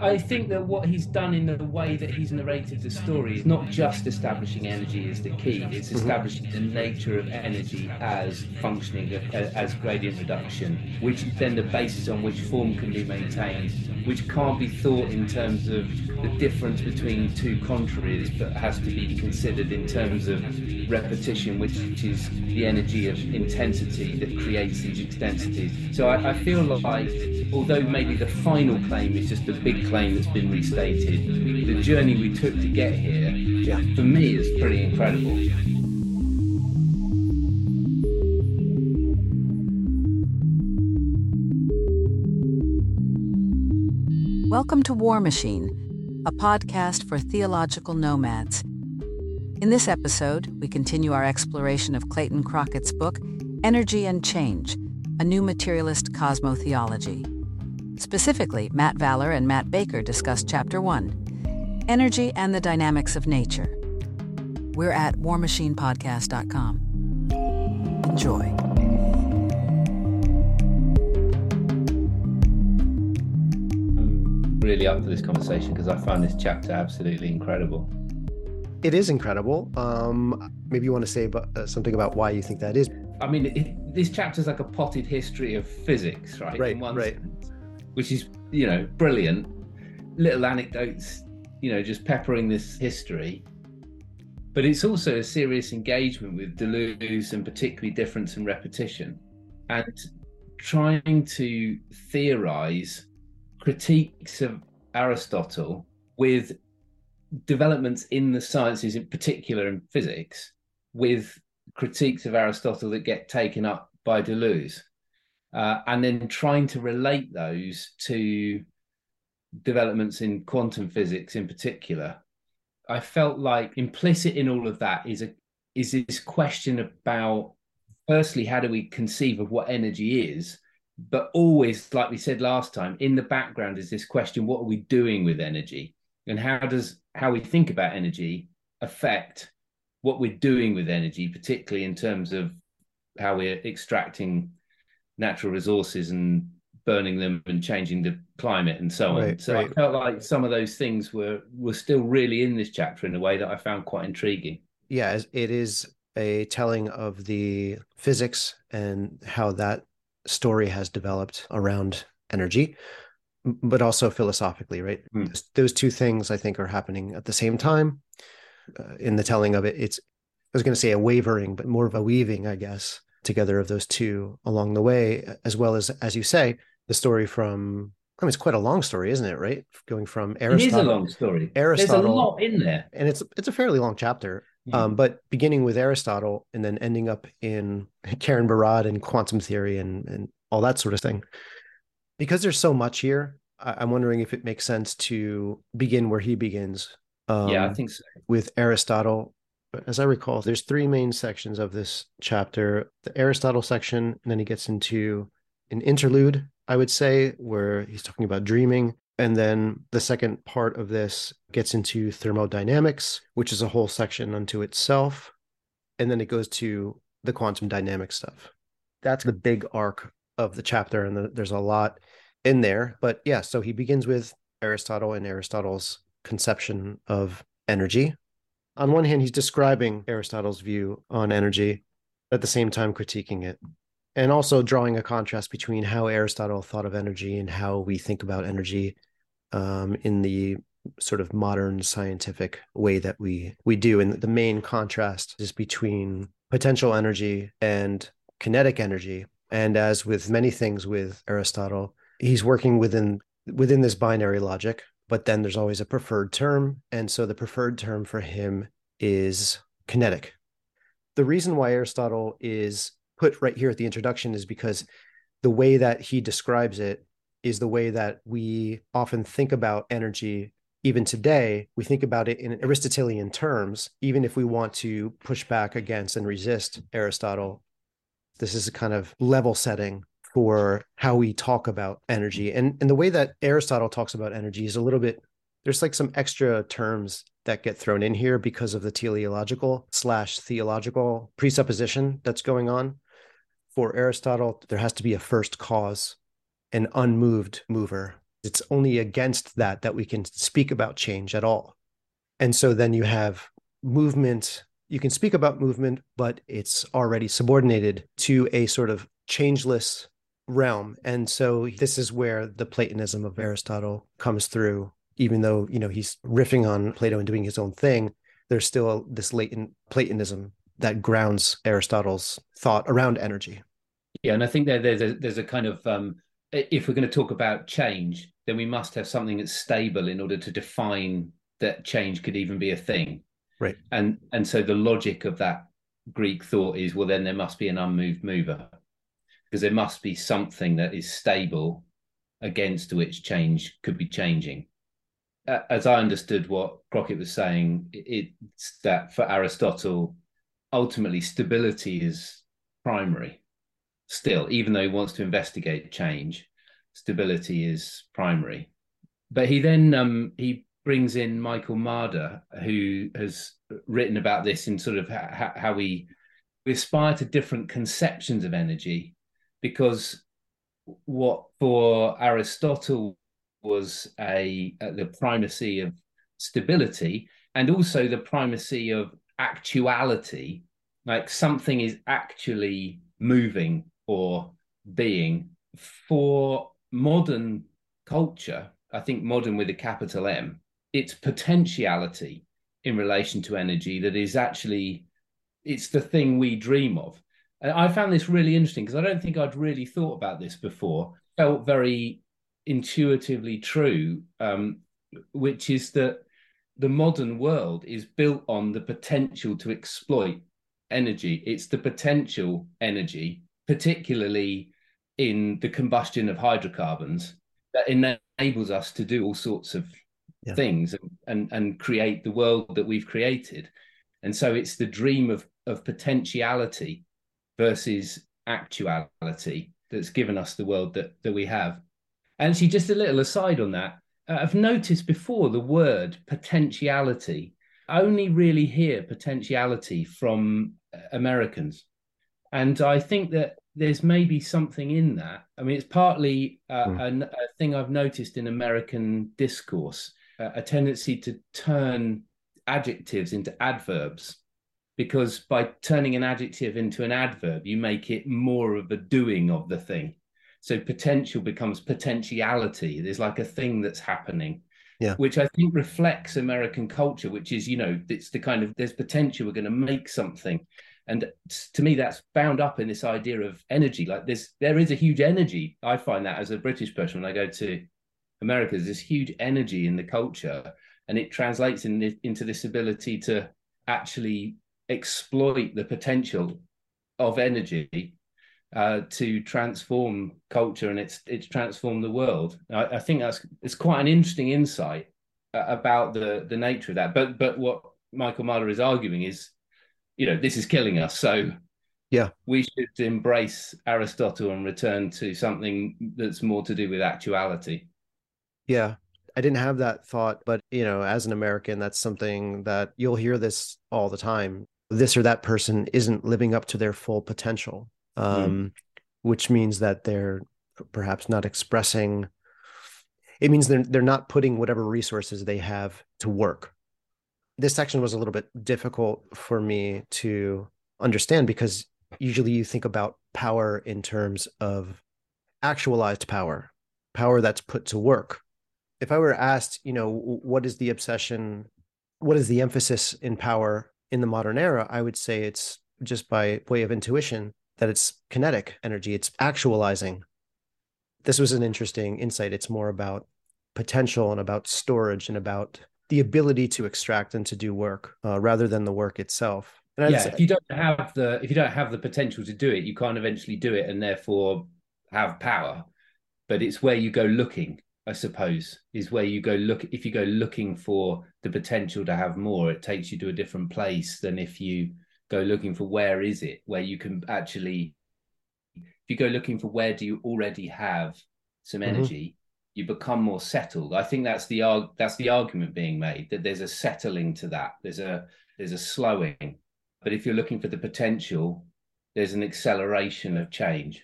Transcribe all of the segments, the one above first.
I think that what he's done in the way that he's narrated the story is not just establishing energy as the key, it's mm-hmm. establishing mm-hmm. the nature of energy as functioning as gradient reduction, which is then the basis on which form can be maintained, which can't be thought in terms of the difference between two contraries, but has to be considered in terms of repetition, which is the energy of intensity that creates these extensities. So I, I feel like, although maybe the final claim is just a big claim that's been restated, the journey we took to get here, yeah. for me, is pretty incredible. Welcome to War Machine, a podcast for theological nomads. In this episode, we continue our exploration of Clayton Crockett's book, Energy and Change A New Materialist Cosmotheology. Specifically, Matt Valler and Matt Baker discuss Chapter 1 Energy and the Dynamics of Nature. We're at warmachinepodcast.com. Enjoy. really up for this conversation because I find this chapter absolutely incredible. It is incredible. Um, maybe you want to say about, uh, something about why you think that is. I mean, it, this chapter is like a potted history of physics, right? Right, right. Sense, which is, you know, brilliant. Little anecdotes, you know, just peppering this history. But it's also a serious engagement with Deleuze and particularly difference and repetition and trying to theorize critiques of Aristotle with developments in the sciences, in particular in physics, with critiques of Aristotle that get taken up by Deleuze, uh, and then trying to relate those to developments in quantum physics in particular. I felt like implicit in all of that is a is this question about firstly how do we conceive of what energy is but always, like we said last time, in the background is this question: What are we doing with energy, and how does how we think about energy affect what we're doing with energy, particularly in terms of how we're extracting natural resources and burning them and changing the climate and so on. Right, so right. I felt like some of those things were were still really in this chapter in a way that I found quite intriguing. Yeah, it is a telling of the physics and how that story has developed around energy but also philosophically right mm. those two things i think are happening at the same time uh, in the telling of it it's i was going to say a wavering but more of a weaving i guess together of those two along the way as well as as you say the story from I mean, it's quite a long story, isn't it? Right, going from Aristotle. It is a long story. Aristotle. There's a lot in there, and it's it's a fairly long chapter. Um, but beginning with Aristotle and then ending up in Karen Barad and quantum theory and, and all that sort of thing. Because there's so much here, I, am wondering if it makes sense to begin where he begins. Um, yeah, I um, think so. With Aristotle. But as I recall, there's three main sections of this chapter the Aristotle section, and then he gets into an interlude, I would say, where he's talking about dreaming. And then the second part of this gets into thermodynamics, which is a whole section unto itself. And then it goes to the quantum dynamic stuff. That's the big arc of the chapter. And the, there's a lot in there. But yeah, so he begins with Aristotle and Aristotle's conception of energy. On one hand, he's describing Aristotle's view on energy, at the same time critiquing it and also drawing a contrast between how Aristotle thought of energy and how we think about energy um, in the sort of modern scientific way that we we do. And the main contrast is between potential energy and kinetic energy. And as with many things with aristotle he's working within within this binary logic but then there's always a preferred term and so the preferred term for him is kinetic. The reason why aristotle is put right here at the introduction is because the way that he describes it is the way that we often think about energy. Even today we think about it in aristotelian terms even if we want to push back against and resist aristotle. This is a kind of level setting for how we talk about energy and and the way that aristotle talks about energy is a little bit there's like some extra terms that get thrown in here because of the teleological slash theological presupposition that's going on for aristotle there has to be a first cause an unmoved mover. It's only against that that we can speak about change at all. And so then you have movement. You can speak about movement, but it's already subordinated to a sort of changeless realm. And so this is where the Platonism of Aristotle comes through. Even though, you know, he's riffing on Plato and doing his own thing, there's still this latent Platonism that grounds Aristotle's thought around energy. Yeah, and I think there, there's a, there's a kind of um, if we're going to talk about change, then we must have something that's stable in order to define that change could even be a thing. Right. And and so the logic of that Greek thought is well then there must be an unmoved mover because there must be something that is stable against which change could be changing. As I understood what Crockett was saying, it's that for Aristotle, ultimately stability is primary still, even though he wants to investigate change, stability is primary. But he then um, he brings in Michael Marder, who has written about this in sort of ha- how we, we aspire to different conceptions of energy, because what for Aristotle was a, a the primacy of stability and also the primacy of actuality, like something is actually moving or being for modern culture, I think modern with a capital M, its potentiality in relation to energy that is actually it's the thing we dream of. And I found this really interesting because I don't think I'd really thought about this before. Felt very intuitively true, um, which is that the modern world is built on the potential to exploit energy. It's the potential energy, particularly in the combustion of hydrocarbons, that enables us to do all sorts of yeah. things and, and and create the world that we've created. And so it's the dream of of potentiality versus actuality that's given us the world that that we have. And actually, just a little aside on that, uh, I've noticed before the word potentiality. I only really hear potentiality from uh, Americans, and I think that there's maybe something in that. I mean, it's partly uh, mm. a, a, thing I've noticed in American discourse, uh, a tendency to turn adjectives into adverbs, because by turning an adjective into an adverb, you make it more of a doing of the thing. So potential becomes potentiality. There's like a thing that's happening. Yeah. Which I think reflects American culture, which is, you know, it's the kind of there's potential, we're going to make something and to me that's bound up in this idea of energy like this there is a huge energy i find that as a british person when i go to america there's this huge energy in the culture and it translates in into this ability to actually exploit the potential of energy uh, to transform culture and it's it's transformed the world. I, I, think that's it's quite an interesting insight uh, about the the nature of that. But but what Michael Marder is arguing is you know this is killing us. So yeah. we should embrace aristotle and return to something that's more to do with actuality. Yeah. I didn't have that thought but you know as an american that's something that you'll hear this all the time this or that person isn't living up to their full potential hmm. um, mm. which means that they're perhaps not expressing it means they're they're not putting whatever resources they have to work this section was a little bit difficult for me to understand because usually you think about power in terms of actualized power, power that's put to work. If I were asked, you know, what is the obsession, what is the emphasis in power in the modern era, I would say it's just by way of intuition that it's kinetic energy, it's actualizing. This was an interesting insight. It's more about potential and about storage and about the ability to extract and to do work uh, rather than the work itself. And yeah, if you don't have the if you don't have the potential to do it, you can't eventually do it, and therefore have power. But it's where you go looking, I suppose, is where you go look. If you go looking for the potential to have more, it takes you to a different place than if you go looking for where is it, where you can actually. If you go looking for where do you already have some mm-hmm. energy, you become more settled. I think that's the arg- that's the argument being made that there's a settling to that. There's a there's a slowing. But if you're looking for the potential, there's an acceleration of change.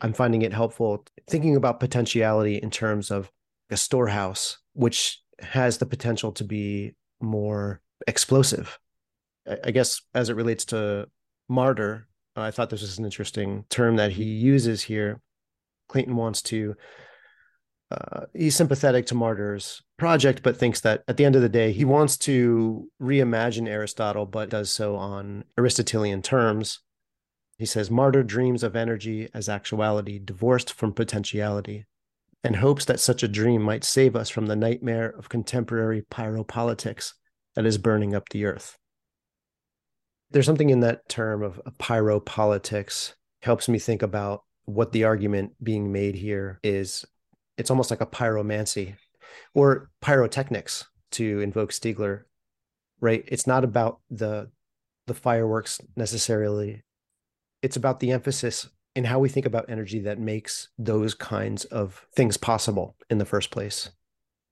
I'm finding it helpful thinking about potentiality in terms of a storehouse, which has the potential to be more explosive. I guess as it relates to Marder, I thought this was an interesting term that he uses here. Clayton wants to uh, he's sympathetic to Marder's project, but thinks that at the end of the day, he wants to reimagine Aristotle, but does so on Aristotelian terms. He says, Marder dreams of energy as actuality, divorced from potentiality, and hopes that such a dream might save us from the nightmare of contemporary pyropolitics that is burning up the earth. There's something in that term of pyropolitics helps me think about what the argument being made here is it's almost like a pyromancy or pyrotechnics to invoke Stiegler, right? It's not about the the fireworks necessarily. It's about the emphasis in how we think about energy that makes those kinds of things possible in the first place.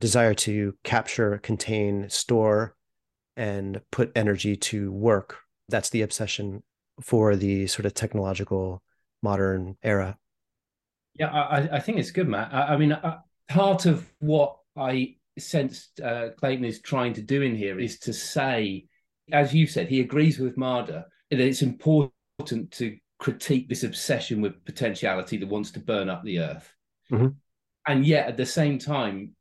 Desire to capture, contain, store, and put energy to work. That's the obsession for the sort of technological modern era. Yeah, I, I think it's good, Matt. I, I mean, uh, part of what I sensed uh, Clayton is trying to do in here is to say, as you said, he agrees with Marder that it's important to critique this obsession with potentiality that wants to burn up the earth. Mm-hmm. And yet, at the same time,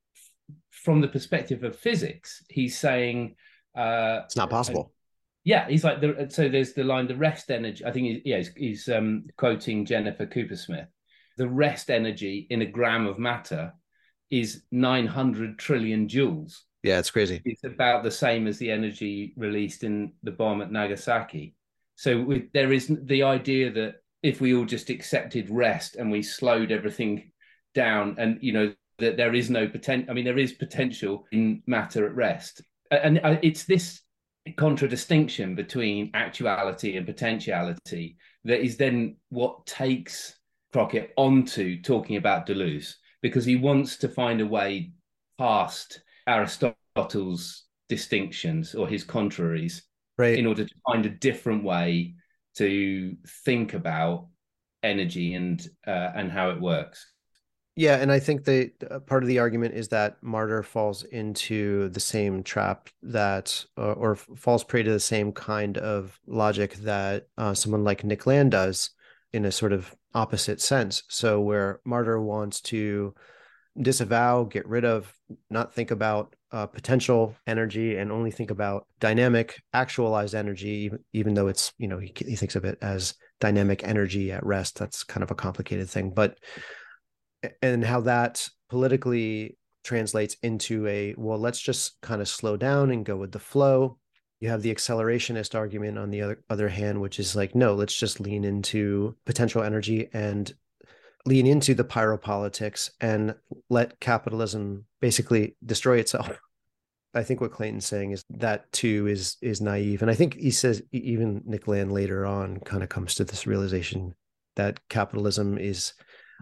from the perspective of physics, he's saying uh, it's not possible. yeah, he's like the, so. There's the line, the rest energy. I think, he, yeah, he's, he's um, quoting Jennifer Coopersmith the rest energy in a gram of matter is 900 trillion joules. Yeah, it's crazy. It's about the same as the energy released in the bomb at Nagasaki. So there is the idea that if we all just accepted rest and we slowed everything down, and you know that there is no potential. I mean, there is potential in matter at rest, and uh, it's this contradistinction between actuality and potentiality that is then what takes Crockett onto talking about Deleuze because he wants to find a way past Aristotle's distinctions or his contraries right. in order to find a different way to think about energy and uh, and how it works. Yeah, and I think the uh, part of the argument is that Marder falls into the same trap that, uh, or falls prey to the same kind of logic that uh, someone like Nick Land does, in a sort of opposite sense. So where Marder wants to disavow, get rid of, not think about uh, potential energy and only think about dynamic, actualized energy, even, though it's, you know, he, he thinks of it as dynamic energy at rest. That's kind of a complicated thing. But, and how that politically translates into a, well, let's just kind of slow down and go with the flow you have the accelerationist argument on the other other hand which is like no let's just lean into potential energy and lean into the pyropolitics and let capitalism basically destroy itself. I think what clayton's saying is that too is is naive. And i think he says even nick land later on kind of comes to this realization that capitalism is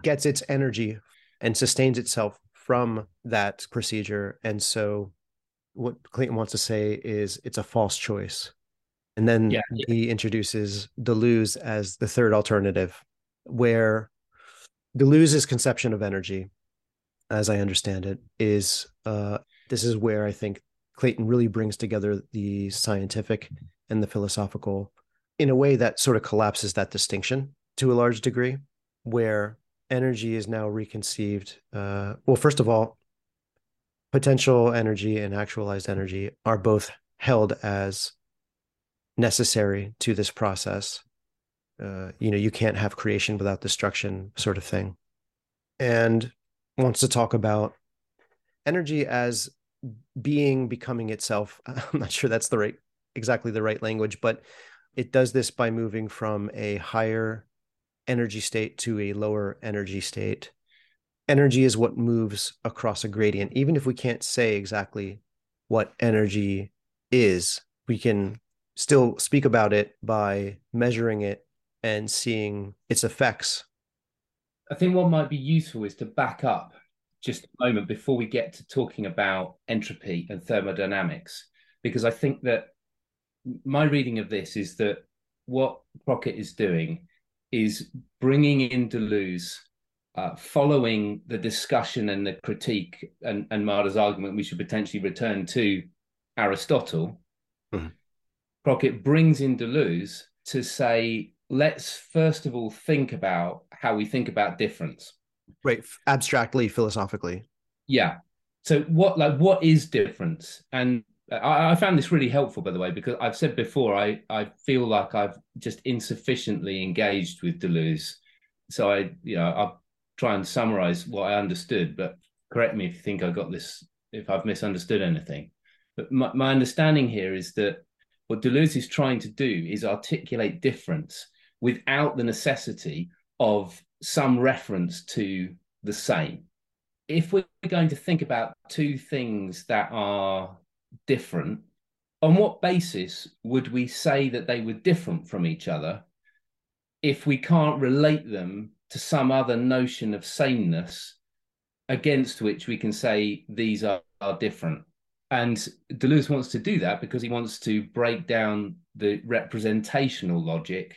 gets its energy and sustains itself from that procedure. And so what Clayton wants to say is it's a false choice. And then yeah, he introduces Deleuze as the third alternative, where Deleuze's conception of energy, as I understand it, is uh, this is where I think Clayton really brings together the scientific and the philosophical in a way that sort of collapses that distinction to a large degree, where energy is now reconceived. Uh, well, first of all, potential energy and actualized energy are both held as necessary to this process. Uh, you know, you can't have creation without destruction, sort of thing. And wants to talk about energy as being becoming itself. I'm not sure that's the right, exactly the right language, but it does this by moving from a higher energy state to a lower energy state energy is what moves across a gradient. Even if we can't say exactly what energy is, we can still speak about it by measuring it and seeing its effects. I think what might be useful is to back up just a moment before we get to talking about entropy and thermodynamics, because I think that my reading of this is that what Crockett is doing is bringing in Deleuze, uh, following the discussion and the critique and, and Marder's argument, we should potentially return to Aristotle. Mm-hmm. Crockett brings in Deleuze to say, let's first of all think about how we think about difference. Right, abstractly, philosophically. Yeah. So what like what is difference? And I, I, found this really helpful, by the way, because I've said before, I, I feel like I've just insufficiently engaged with Deleuze. So I, you know, I'll try and summarize what I understood, but correct me if you think I got this, if I've misunderstood anything. But my, my understanding here is that what Deleuze is trying to do is articulate difference without the necessity of some reference to the same. If we're going to think about two things that are different, on what basis would we say that they were different from each other if we can't relate them to some other notion of sameness against which we can say these are, are different? And Deleuze wants to do that because he wants to break down the representational logic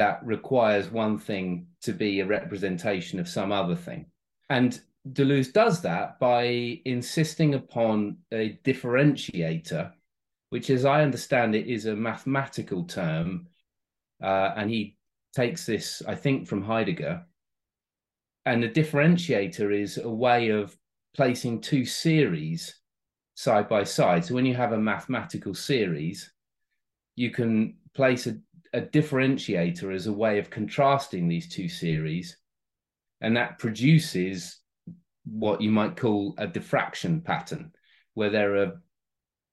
that requires one thing to be a representation of some other thing. And Deleuze does that by insisting upon a differentiator, which, as I understand it, is a mathematical term. Uh, and he takes this, I think, from Heidegger. And the differentiator is a way of placing two series side by side. So when you have a mathematical series, you can place a, a differentiator as a way of contrasting these two series. And that produces what you might call a diffraction pattern, where there are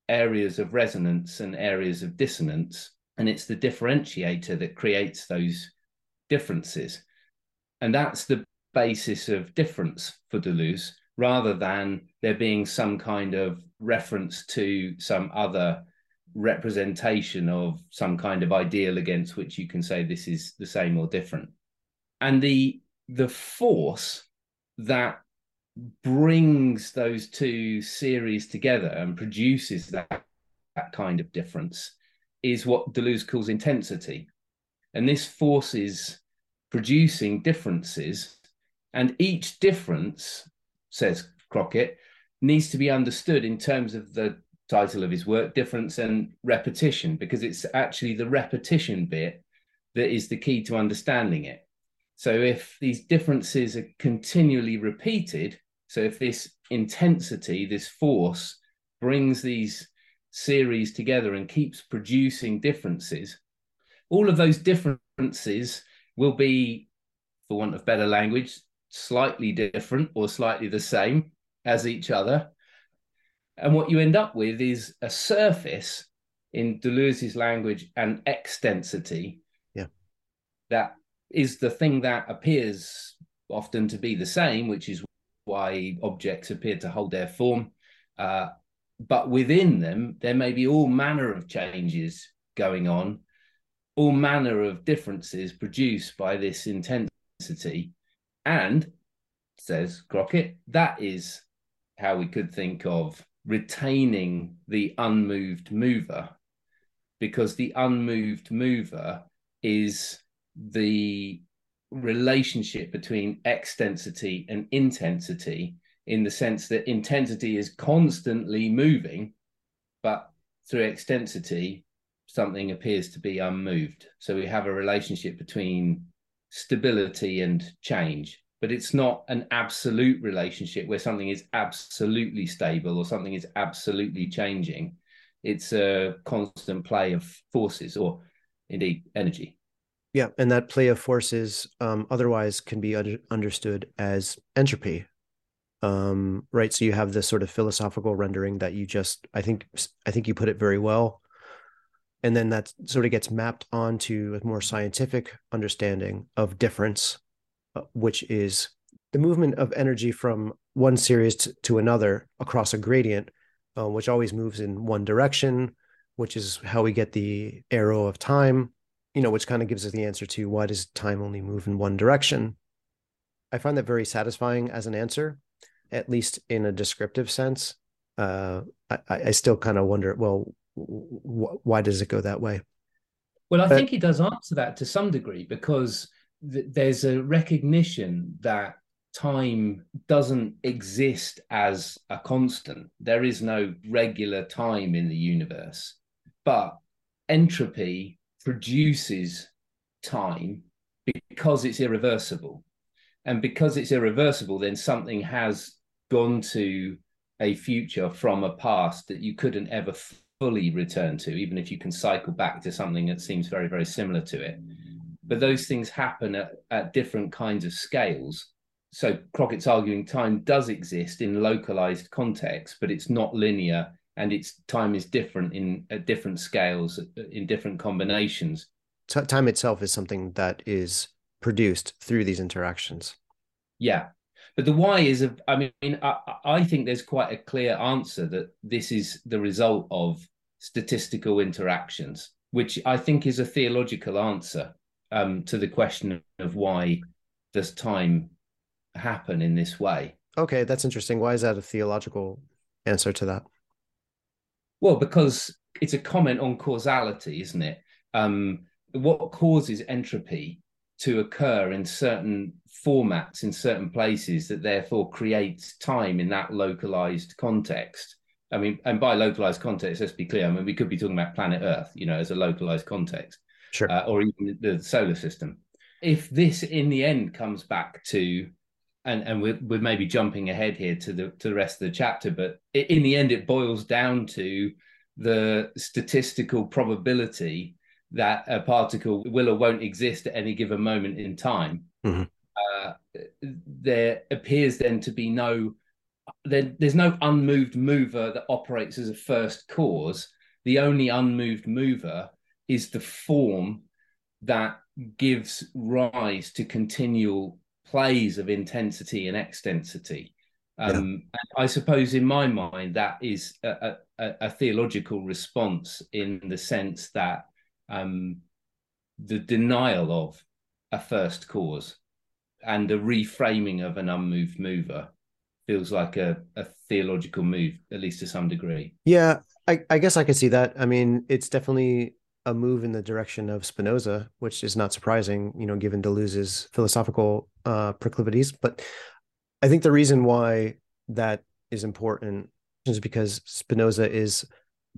areas of resonance and areas of dissonance. And it's the differentiator that creates those differences. And that's the basis of difference for Deleuze, rather than there being some kind of reference to some other representation of some kind of ideal against which you can say this is the same or different. And the the force that brings those two series together and produces that, that kind of difference is what Deleuze calls intensity. And this force is producing differences, and each difference, says Crockett, needs to be understood in terms of the title of his work, Difference and Repetition, because it's actually the repetition bit that is the key to understanding it. So if these differences are continually repeated, so if this intensity, this force brings these series together and keeps producing differences, all of those differences will be, for want of better language, slightly different or slightly the same as each other. And what you end up with is a surface in Deleuze's language, an extensity. Yeah. That is the thing that appears often to be the same, which is why objects appear to hold their form. Uh, but within them, there may be all manner of changes going on, all manner of differences produced by this intensity. And, says Crockett, that is how we could think of retaining the unmoved mover, because the unmoved mover is the relationship between extensity and intensity in the sense that intensity is constantly moving, but through extensity, something appears to be unmoved. So we have a relationship between stability and change, but it's not an absolute relationship where something is absolutely stable or something is absolutely changing. It's a constant play of forces or indeed energy. Yeah, and that play of forces um, otherwise can be under, understood as entropy, um, right? So you have this sort of philosophical rendering that you just, I think, I think you put it very well, and then that sort of gets mapped onto a more scientific understanding of difference, which is the movement of energy from one series to, to another across a gradient, uh, which always moves in one direction, which is how we get the arrow of time you know, which kind of gives us the answer to why does time only move in one direction? I find that very satisfying as an answer, at least in a descriptive sense. Uh, I, I still kind of wonder, well, wh- why does it go that way? Well, I but, think he does answer that to some degree because th- there's a recognition that time doesn't exist as a constant. There is no regular time in the universe, but entropy produces time because it's irreversible. And because it's irreversible, then something has gone to a future from a past that you couldn't ever fully return to, even if you can cycle back to something that seems very, very similar to it. But those things happen at, at different kinds of scales so Crockett's arguing time does exist in localized context, but it's not linear and its time is different in at different scales in different combinations. T- time itself is something that is produced through these interactions. Yeah. But the why is, a, I mean, I, I think there's quite a clear answer that this is the result of statistical interactions, which I think is a theological answer um, to the question of why does time happen in this way. Okay, that's interesting. Why is that a theological answer to that? Well, because it's a comment on causality, isn't it? Um, what causes entropy to occur in certain formats in certain places that therefore creates time in that localized context. I mean, and by localized context, let's be clear. I mean, we could be talking about planet Earth, you know, as a localized context, sure, uh, or even the solar system. If this, in the end, comes back to and and we're, we're maybe jumping ahead here to the to the rest of the chapter but in the end it boils down to the statistical probability that a particle will or won't exist at any given moment in time mm-hmm. uh, there appears then to be no there, there's no unmoved mover that operates as a first cause the only unmoved mover is the form that gives rise to continual plays of intensity and extensity. Um, yeah. I suppose, in my mind, that is a, a, a, theological response in the sense that um, the denial of a first cause and a reframing of an unmoved mover feels like a, a theological move, at least to some degree. Yeah, I, I guess I could see that. I mean, it's definitely a move in the direction of Spinoza, which is not surprising, you know, given Deleuze's philosophical uh, proclivities. But I think the reason why that is important is because Spinoza is,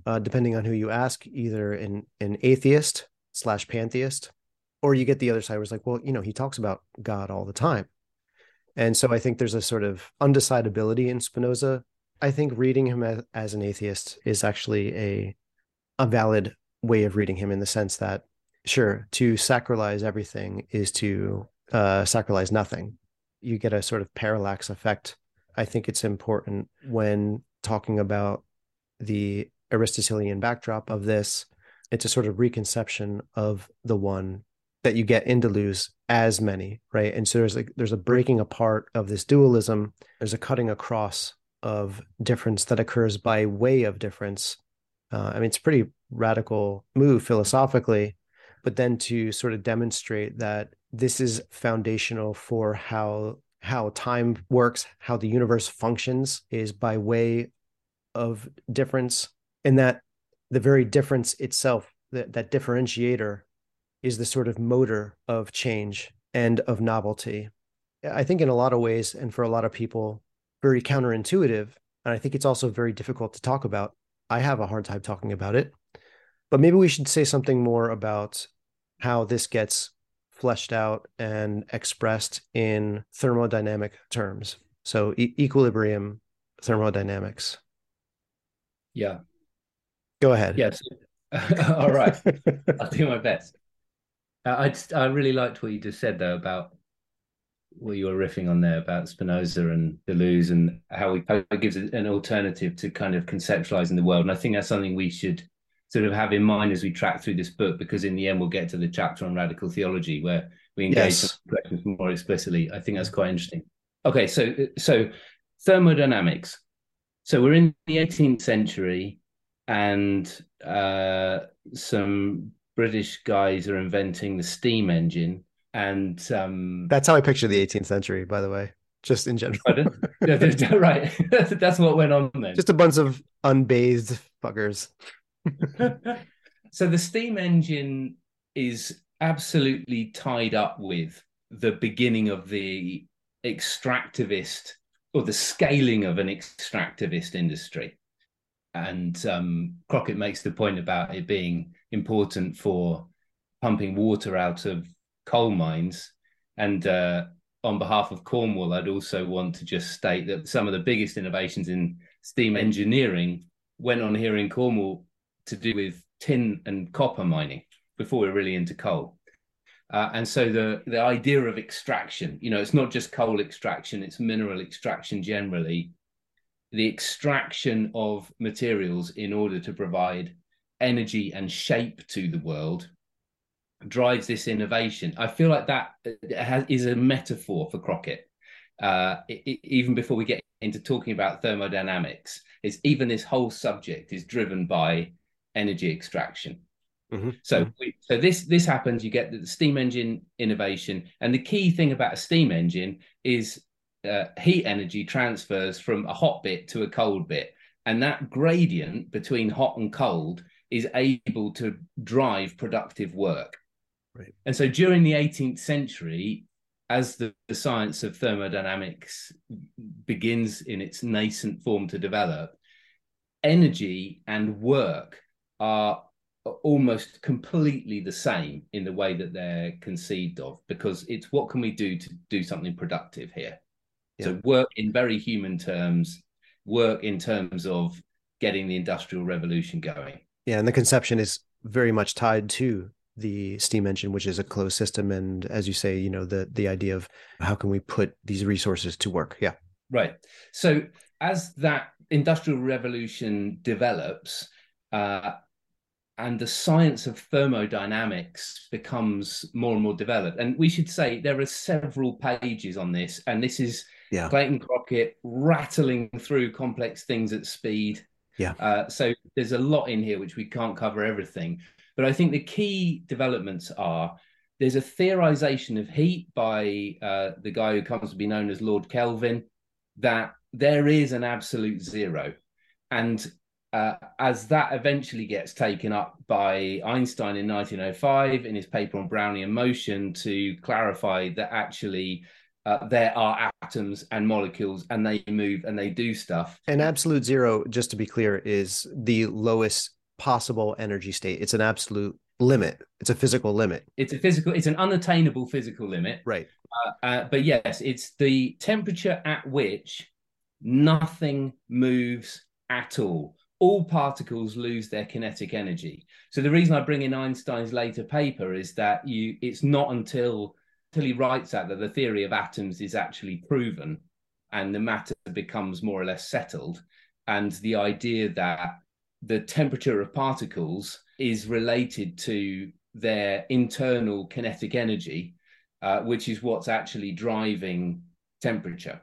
uh, depending on who you ask, either an an atheist slash pantheist, or you get the other side where it's like, well, you know, he talks about God all the time, and so I think there's a sort of undecidability in Spinoza. I think reading him as, as an atheist is actually a a valid way of reading him in the sense that sure to sacralize everything is to uh, sacralize nothing you get a sort of parallax effect i think it's important when talking about the aristotelian backdrop of this it's a sort of reconception of the one that you get in Deleuze as many, right? And so there's like there's a breaking apart of this dualism. There's a cutting across of difference that occurs by way of difference. Uh, I mean, it's pretty radical move philosophically, but then to sort of demonstrate that this is foundational for how how time works, how the universe functions is by way of difference, and that the very difference itself, that, that differentiator, is the sort of motor of change and of novelty. I think in a lot of ways, and for a lot of people, very counterintuitive. And I think it's also very difficult to talk about. I have a hard time talking about it but maybe we should say something more about how this gets fleshed out and expressed in thermodynamic terms. So e- equilibrium thermodynamics. Yeah. Go ahead. Yes. All right. I'll do my best. Uh, I just, I really liked what you just said though about what you were riffing on there about Spinoza and Deleuze and how, he, how it gives an alternative to kind of conceptualizing the world. And I think that's something we should sort of have in mind as we track through this book, because in the end we'll get to the chapter on radical theology where we engage yes. questions more explicitly. I think that's quite interesting. Okay, so so thermodynamics. So we're in the 18th century, and uh, some British guys are inventing the steam engine, and um, that's how I picture the 18th century, by the way. Just in general, right? that's what went on then. Just a bunch of unbathed fuckers. so the steam engine is absolutely tied up with the beginning of the extractivist or the scaling of an extractivist industry. And um, Crockett makes the point about it being important for pumping water out of coal mines. And uh, on behalf of Cornwall, I'd also want to just state that some of the biggest innovations in steam engineering went on here in Cornwall to do with tin and copper mining before we are really into coal. Uh, and so the the idea of extraction, you know, it's not just coal extraction; it's mineral extraction generally. The extraction of materials in order to provide energy and shape to the world drives this innovation. I feel like that uh, has, is a metaphor for Crockett. Uh, it, it, even before we get into talking about thermodynamics, is even this whole subject is driven by energy extraction. Mm-hmm. So, mm-hmm. we, so this this happens. You get the steam engine innovation, and the key thing about a steam engine is uh, heat energy transfers from a hot bit to a cold bit, and that gradient between hot and cold is able to drive productive work. Right. And so, during the 18th century, as the, the science of thermodynamics begins in its nascent form to develop, energy and work are almost completely the same in the way that they're conceived of because it's what can we do to do something productive here? Yeah. so work in very human terms work in terms of getting the industrial revolution going. Yeah and the conception is very much tied to the steam engine which is a closed system and as you say you know the the idea of how can we put these resources to work? Yeah. Right. So as that industrial revolution develops uh, and the science of thermodynamics becomes more and more developed. And we should say there are several pages on this, and this is yeah. Clayton Crockett rattling through complex things at speed. Yeah. Uh, so there's a lot in here which we can't cover everything, but I think the key developments are there's a theorization of heat by uh, the guy who comes to be known as Lord Kelvin that there is an absolute zero, and uh, as that eventually gets taken up by Einstein in 1905 in his paper on Brownian motion to clarify that actually uh, there are atoms and molecules and they move and they do stuff. And absolute zero, just to be clear, is the lowest possible energy state. It's an absolute limit. It's a physical limit. It's a physical, it's an unattainable physical limit. Right. Uh, uh, but yes, it's the temperature at which nothing moves at all all particles lose their kinetic energy. So the reason I bring in Einstein's later paper is that you it's not until until he writes that that the theory of atoms is actually proven and the matter becomes more or less settled. And the idea that the temperature of particles is related to their internal kinetic energy uh, which is what's actually driving temperature.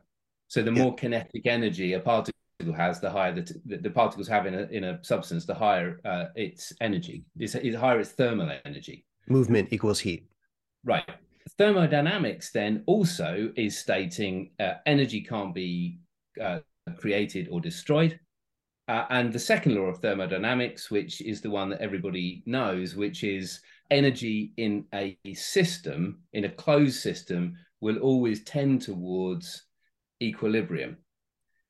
So the more kinetic energy a particle has, the higher the, the, the, particles have in a, in a substance, the higher uh, its energy, it's, it's higher its thermal energy. Movement equals heat. Right. Thermodynamics then also is stating uh, energy can't be uh, created or destroyed. Uh, and the second law of thermodynamics, which is the one that everybody knows, which is energy in a system, in a closed system, will always tend towards equilibrium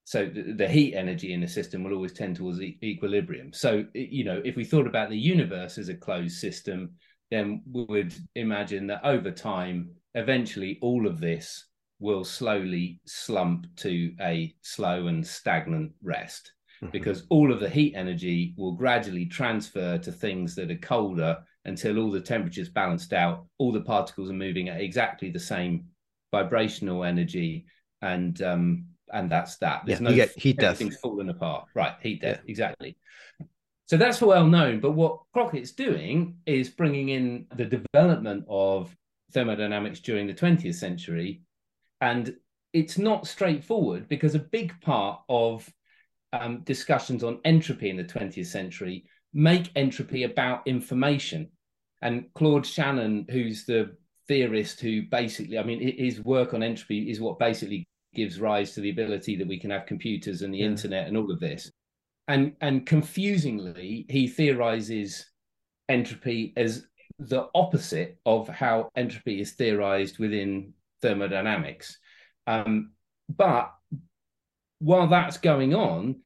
so the, the, heat energy in the system will always tend towards e- equilibrium so you know if we thought about the universe as a closed system then we would imagine that over time eventually all of this will slowly slump to a slow and stagnant rest mm-hmm. because all of the heat energy will gradually transfer to things that are colder until all the temperatures balanced out all the particles are moving at exactly the same vibrational energy and um, and that's that. There's yeah, no get heat death. Things falling apart. Right, heat death, yeah. exactly. So that's well known. But what Crockett's doing is bringing in the development of thermodynamics during the 20th century. And it's not straightforward because a big part of um, discussions on entropy in the 20th century make entropy about information. And Claude Shannon, who's the theorist who basically, I mean, his work on entropy is what basically gives rise to the ability that we can have computers and the yeah. internet and all of this. And and confusingly, he theorizes entropy as the opposite of how entropy is theorized within thermodynamics. Um, but while that's going on,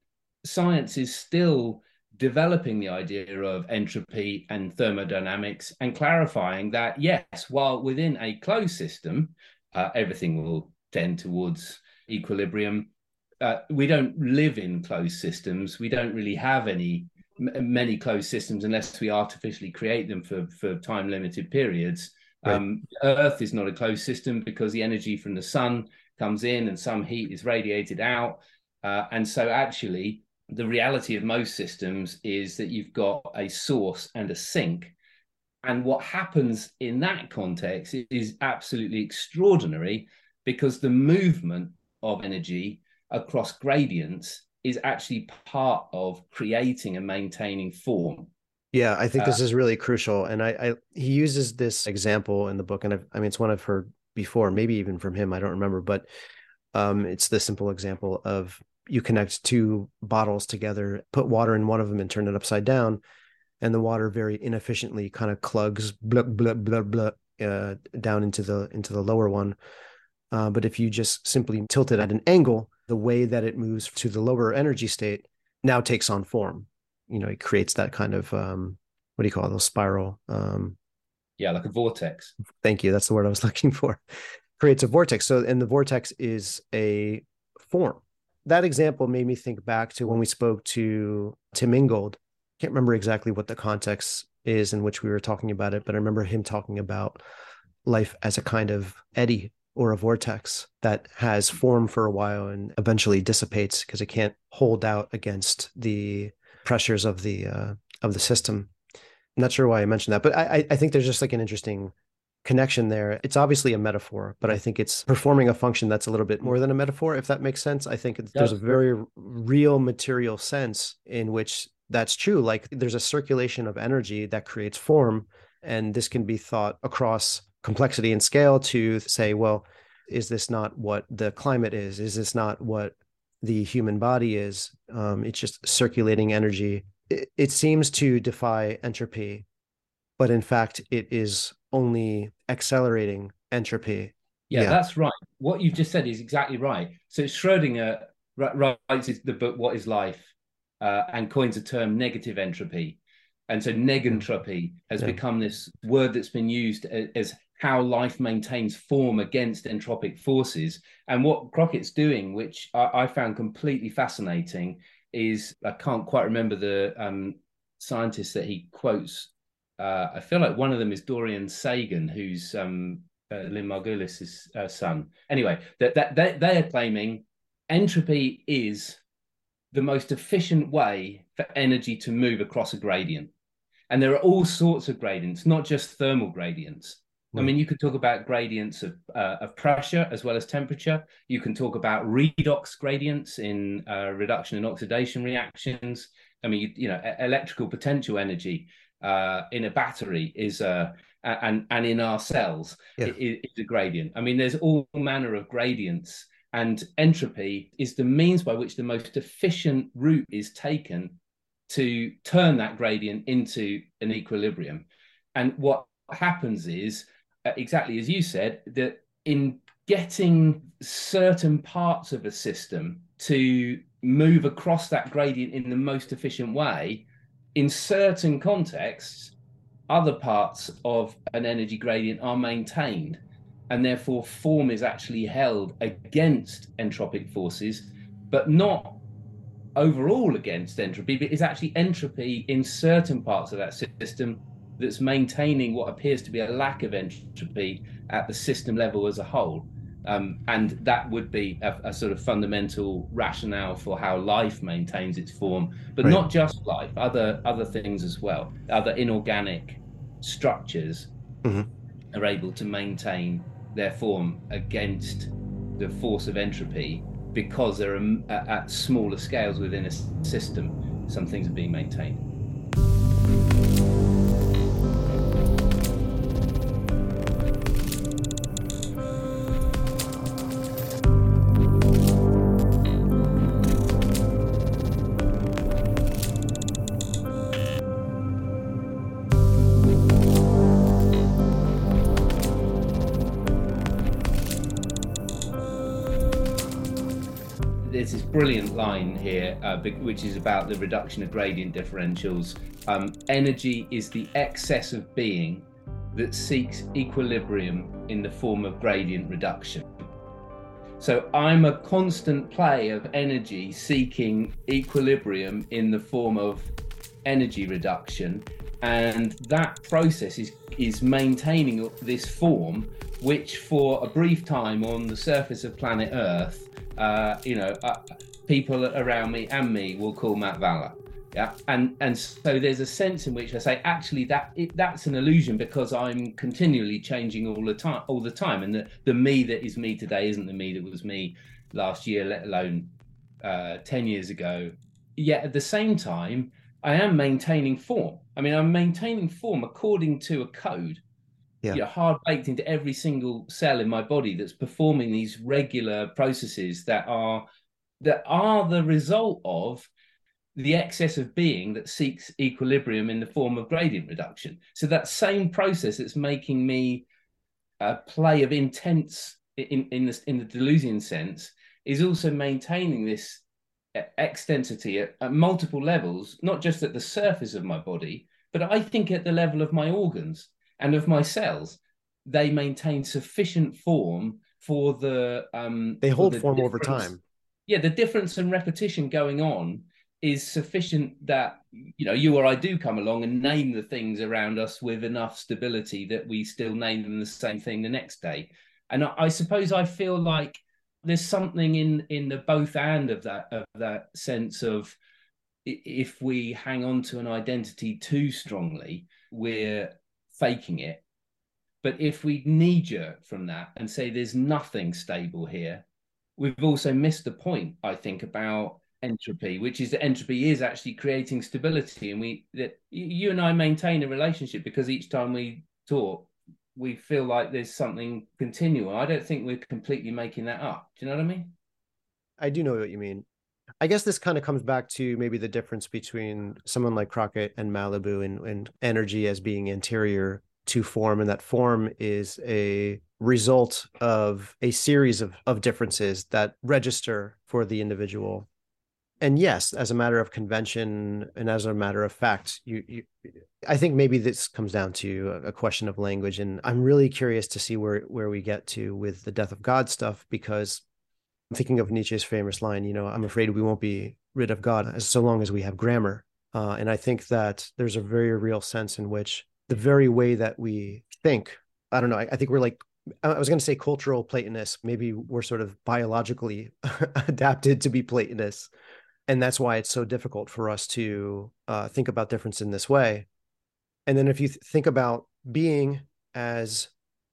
science is still developing the idea of entropy and thermodynamics and clarifying that, yes, while within a closed system, uh, everything will tend towards equilibrium. Uh, we don't live in closed systems. We don't really have any many closed systems unless we artificially create them for for time limited periods. Right. Um, Earth is not a closed system because the energy from the sun comes in and some heat is radiated out. Uh, and so, actually, the reality of most systems is that you've got a source and a sink. And what happens in that context is absolutely extraordinary because the movement of energy across gradients is actually part of creating and maintaining form. Yeah, I think uh, this is really crucial. And I, I, he uses this example in the book, and I've, i mean, it's one I've heard before, maybe even from him. I don't remember, but um, it's the simple example of you connect two bottles together, put water in one of them, and turn it upside down, and the water very inefficiently kind of clugs blah blah blah blah uh, down into the into the lower one. Uh, but if you just simply tilt it at an angle, the way that it moves to the lower energy state now takes on form. You know, it creates that kind of um, what do you call it? A spiral. Um, yeah, like a vortex. Thank you. That's the word I was looking for. Creates a vortex. So, and the vortex is a form. That example made me think back to when we spoke to Tim Ingold. Can't remember exactly what the context is in which we were talking about it, but I remember him talking about life as a kind of eddy or a vortex that has form for a while and eventually dissipates because it can't hold out against the pressures of the uh, of the system. I'm not sure why I mentioned that, but I, I think there's just like an interesting connection there. It's obviously a metaphor, but I think it's performing a function that's a little bit more than a metaphor, if that makes sense. I think there's a very real material sense in which that's true. Like there's a circulation of energy that creates form, and this can be thought across complexity and scale to say, well, is this not what the climate is? Is this not what the human body is? Um, it's just circulating energy. It, it seems to defy entropy, but in fact, it is only accelerating entropy. Yeah, yeah, that's right. What you've just said is exactly right. So Schrodinger writes the book "What Is Life" uh, and coins a term negative entropy, and so negentropy has yeah. become this word that's been used as how life maintains form against entropic forces. And what Crockett's doing, which I, I found completely fascinating, is I can't quite remember the um, scientist that he quotes. Uh, I feel like one of them is Dorian Sagan, who's um, uh, Lynn Margulis's uh, son. Anyway, that, that they, they are claiming entropy is the most efficient way for energy to move across a gradient. And there are all sorts of gradients, not just thermal gradients. I mean, you could talk about gradients of, uh, of pressure as well as temperature. You can talk about redox gradients in uh, reduction and oxidation reactions. I mean, you, you know, electrical potential energy uh, in a battery is a uh, and and in our cells yeah. is, is a gradient. I mean, there's all manner of gradients, and entropy is the means by which the most efficient route is taken to turn that gradient into an equilibrium. And what happens is Uh, exactly as you said, that in getting certain parts of a system to move across that gradient in the most efficient way, in certain contexts, other parts of an energy gradient are maintained, and therefore form is actually held against entropic forces, but not overall against entropy, but is actually entropy in certain parts of that system that's maintaining what appears to be a lack of entropy at the system level as a whole. Um, and that would be a, a, sort of fundamental rationale for how life maintains its form, but right. not just life, other other things as well. Other inorganic structures mm-hmm. are able to maintain their form against the force of entropy because they're at smaller scales within a system. Some things are being maintained. Brilliant line here, uh, which is about the reduction of gradient differentials. Um, energy is the excess of being that seeks equilibrium in the form of gradient reduction. So I'm a constant play of energy seeking equilibrium in the form of energy reduction. And that process is, is maintaining this form, which for a brief time on the surface of planet Earth, uh, you know, uh, people around me and me will call Matt Valler yeah? And and so there's a sense in which i say actually that it, that's an illusion because i'm continually changing all the time all the time. And the, the me that is me today isn't the me that was me last year let alone uh, 10 years ago. Yet at the same time i am maintaining form. I mean i'm maintaining form according to a code. Yeah. You know, hard baked into every single cell in my body that's performing these regular processes that are that are the result of the excess of being that seeks equilibrium in the form of gradient reduction. So that same process that's making me a play of intense in in the in the Deleuzian sense is also maintaining this extensity at, at multiple levels, not just at the surface of my body, but I think at the level of my organs and of my cells. They maintain sufficient form for the um they hold the form over time. Yeah, the difference and repetition going on is sufficient that you know you or I do come along and name the things around us with enough stability that we still name them the same thing the next day. And I, I suppose I feel like there's something in in the both and of that of that sense of if we hang on to an identity too strongly, we're faking it. But if we knee jerk from that and say there's nothing stable here, we've also missed the point, I think, about entropy, which is that entropy is actually creating stability, and we that you and I maintain a relationship because each time we talk, we feel like there's something continual. I don't think we're completely making that up. Do you know what I mean? I do know what you mean. I guess this kind of comes back to maybe the difference between someone like Crockett and Malabou and, and energy as being anterior to form, and that form is a result of a series of, of differences that register for the individual. And yes, as a matter of convention and as a matter of fact, you, you I think maybe this comes down to a question of language, and I'm really curious to see where where we get to with the death of God stuff because I'm thinking of Nietzsche's famous line, you know, I'm afraid we won't be rid of God as so long as we have grammar, uh, and I think that there's a very real sense in which the very way that we think, I don't know, I, I think we're like I was going to say cultural Platonists. Maybe we're sort of biologically adapted to be Platonists. And that's why it's so difficult for us to uh, think about difference in this way. And then if you th- think about being as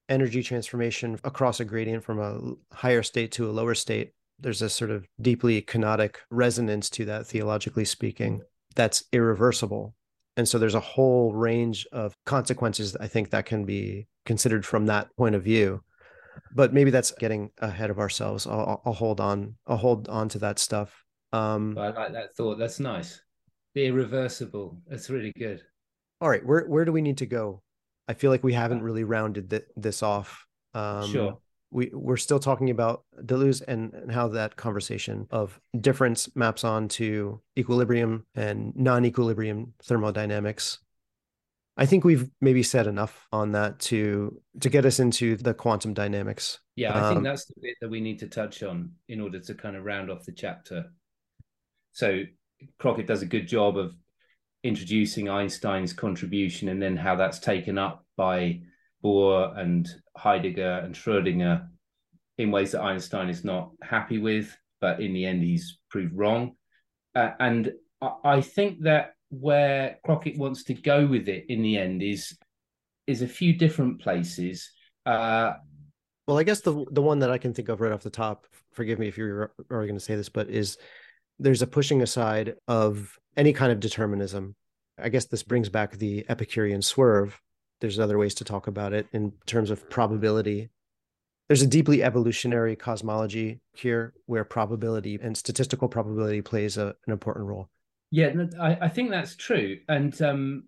energy transformation across a gradient from a higher state to a lower state there's a sort of deeply kenotic resonance to that theologically speaking that's irreversible and so there's a whole range of consequences i think that can be considered from that point of view but maybe that's getting ahead of ourselves i'll, I'll hold on i'll hold on to that stuff um, I like that thought. That's nice. Be irreversible. That's really good. All right, where where do we need to go? I feel like we haven't really rounded th- this off. Um, sure. We we're still talking about Deleuze and, and how that conversation of difference maps on to equilibrium and non-equilibrium thermodynamics. I think we've maybe said enough on that to to get us into the quantum dynamics. Yeah, I um, think that's the bit that we need to touch on in order to kind of round off the chapter. So Crockett does a good job of introducing Einstein's contribution and then how that's taken up by Bohr and Heisenberg and Schrödinger in ways that Einstein is not happy with, but in the end he's proved wrong. Uh, and I think that where Crockett wants to go with it in the end is is a few different places. Uh, well, I guess the the one that I can think of right off the top, forgive me if you're already going to say this, but is there's a pushing aside of any kind of determinism. I guess this brings back the Epicurean swerve. There's other ways to talk about it in terms of probability. There's a deeply evolutionary cosmology here where probability and statistical probability plays a, an important role. Yeah, I, I think that's true. And um,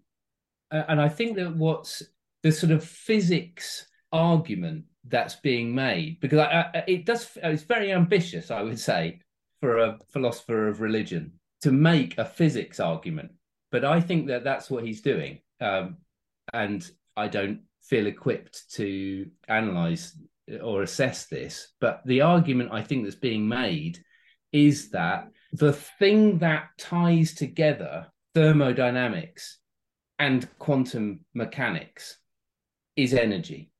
and I think that what's the sort of physics argument that's being made because I, I, it does it's very ambitious, I would say, for a philosopher of religion to make a physics argument, but I think that that's what he's doing, um, and I don't feel equipped to analyze or assess this. But the argument I think that's being made is that the thing that ties together thermodynamics and quantum mechanics is energy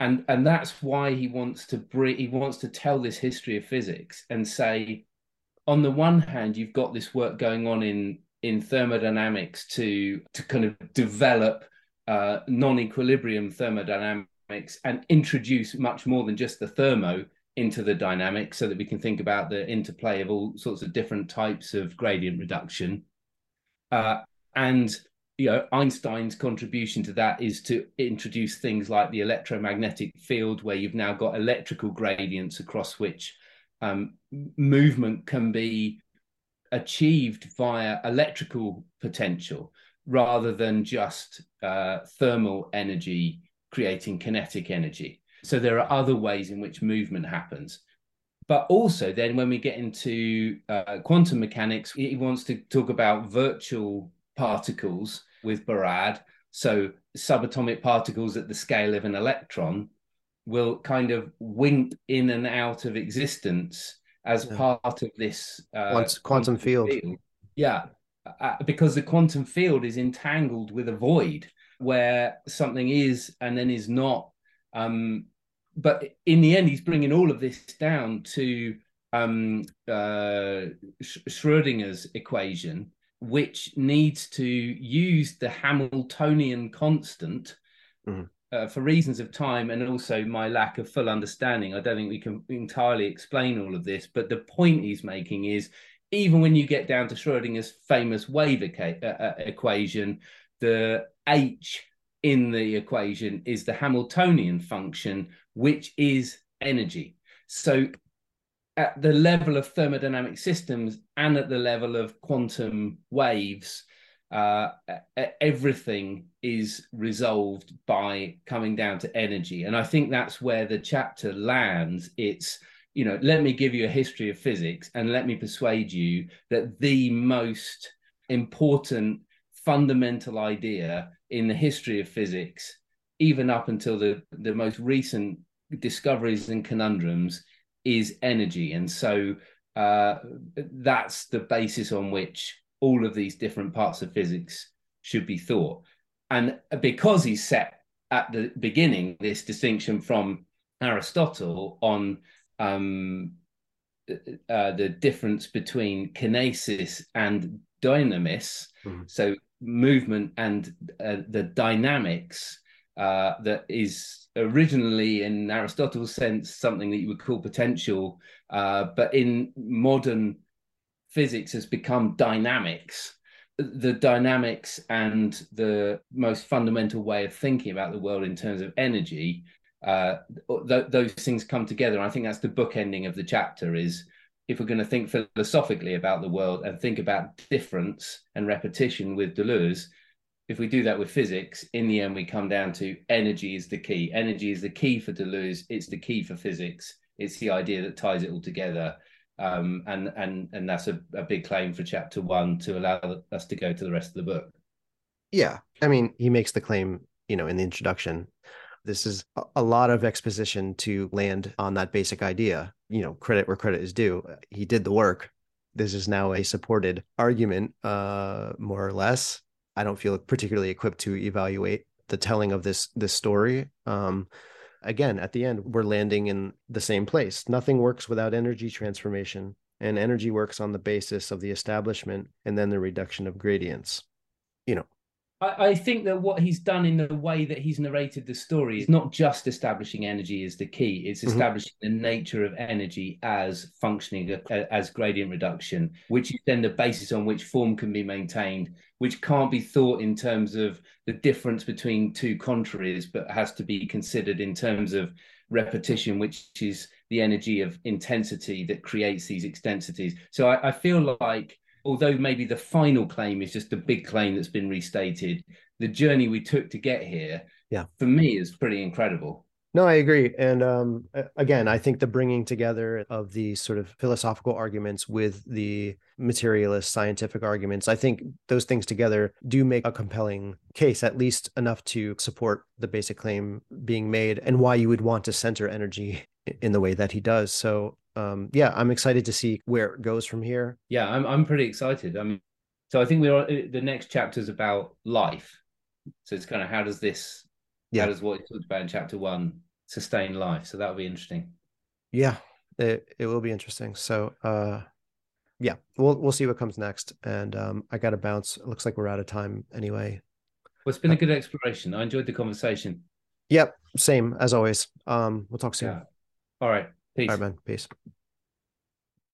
and and that's why he wants to bring he wants to tell this history of physics and say on the one hand you've got this work going on in in thermodynamics to to kind of develop uh, non-equilibrium thermodynamics and introduce much more than just the thermo into the dynamics so that we can think about the interplay of all sorts of different types of gradient reduction. Uh, and you know Einstein's contribution to that is to introduce things like the electromagnetic field where you've now got electrical gradients across which um, movement can be achieved via electrical potential rather than just uh, thermal energy creating kinetic energy so there are other ways in which movement happens but also then when we get into uh, quantum mechanics he wants to talk about virtual particles with Barad. So subatomic particles at the scale of an electron will kind of wink in and out of existence as yeah. part of this uh, quantum, quantum field. field. Yeah, uh, because the quantum field is entangled with a void where something is and then is not. Um, but in the end, he's bringing all of this down to um, uh, Schrodinger's equation, which needs to use the Hamiltonian constant mm-hmm. uh, for reasons of time and also my lack of full understanding. I don't think we can entirely explain all of this, but the point he's making is even when you get down to Schrodinger's famous wave equa- uh, uh, equation, the H in the equation is the Hamiltonian function, which is energy. So at the level of thermodynamic systems and at the level of quantum waves, uh, everything is resolved by coming down to energy. And I think that's where the chapter lands. It's, you know, let me give you a history of physics and let me persuade you that the most important fundamental idea in the history of physics, even up until the, the most recent discoveries and conundrums, is energy. And so uh, that's the basis on which all of these different parts of physics should be thought. And because he set at the beginning this distinction from Aristotle on um, uh, the difference between kinesis and dynamis, mm-hmm. so movement and uh, the dynamics uh, that is originally in Aristotle's sense something that you would call potential, uh, but in modern physics has become dynamics. The dynamics and the most fundamental way of thinking about the world in terms of energy, uh, th- those things come together. And I think that's the book ending of the chapter is if we're going to think philosophically about the world and think about difference and repetition with Deleuze, if we do that with physics, in the end, we come down to energy is the key. Energy is the key for Deleuze. It's the key for physics. It's the idea that ties it all together. Um, and and and that's a, a big claim for chapter one to allow us to go to the rest of the book. Yeah, I mean, he makes the claim, you know, in the introduction. This is a lot of exposition to land on that basic idea. You know, credit where credit is due. He did the work. This is now a supported argument, uh, more or less I don't feel particularly equipped to evaluate the telling of this this story. Um, again, at the end, we're landing in the same place. Nothing works without energy transformation, and energy works on the basis of the establishment and then the reduction of gradients. You know, I, I think that what he's done in the way that he's narrated the story is not just establishing energy is the key. It's mm-hmm. establishing the nature of energy as functioning as gradient reduction, which is then the basis on which form can be maintained, which can't be thought in terms of the difference between two contraries, but has to be considered in terms of repetition, which is the energy of intensity that creates these extensities. So I, I feel like although maybe the final claim is just a big claim that's been restated, the journey we took to get here, yeah, for me is pretty incredible. No, I agree. And um, again, I think the bringing together of the sort of philosophical arguments with the materialist scientific arguments, I think those things together do make a compelling case, at least enough to support the basic claim being made and why you would want to center energy in the way that he does. So, um, yeah, I'm excited to see where it goes from here. Yeah, I'm I'm pretty excited. I mean, so I think we're uh, the next chapter is about life. So it's kind of how does this, yeah. how does what he talked about in chapter one sustain life. So that'll be interesting. Yeah, it, it will be interesting. So uh yeah, we'll we'll see what comes next. And um I gotta bounce. It looks like we're out of time anyway. Well, it's been a uh, good exploration. I enjoyed the conversation. Yep, same as always. Um we'll talk soon. Yeah. All right. Peace. All right, man. Peace.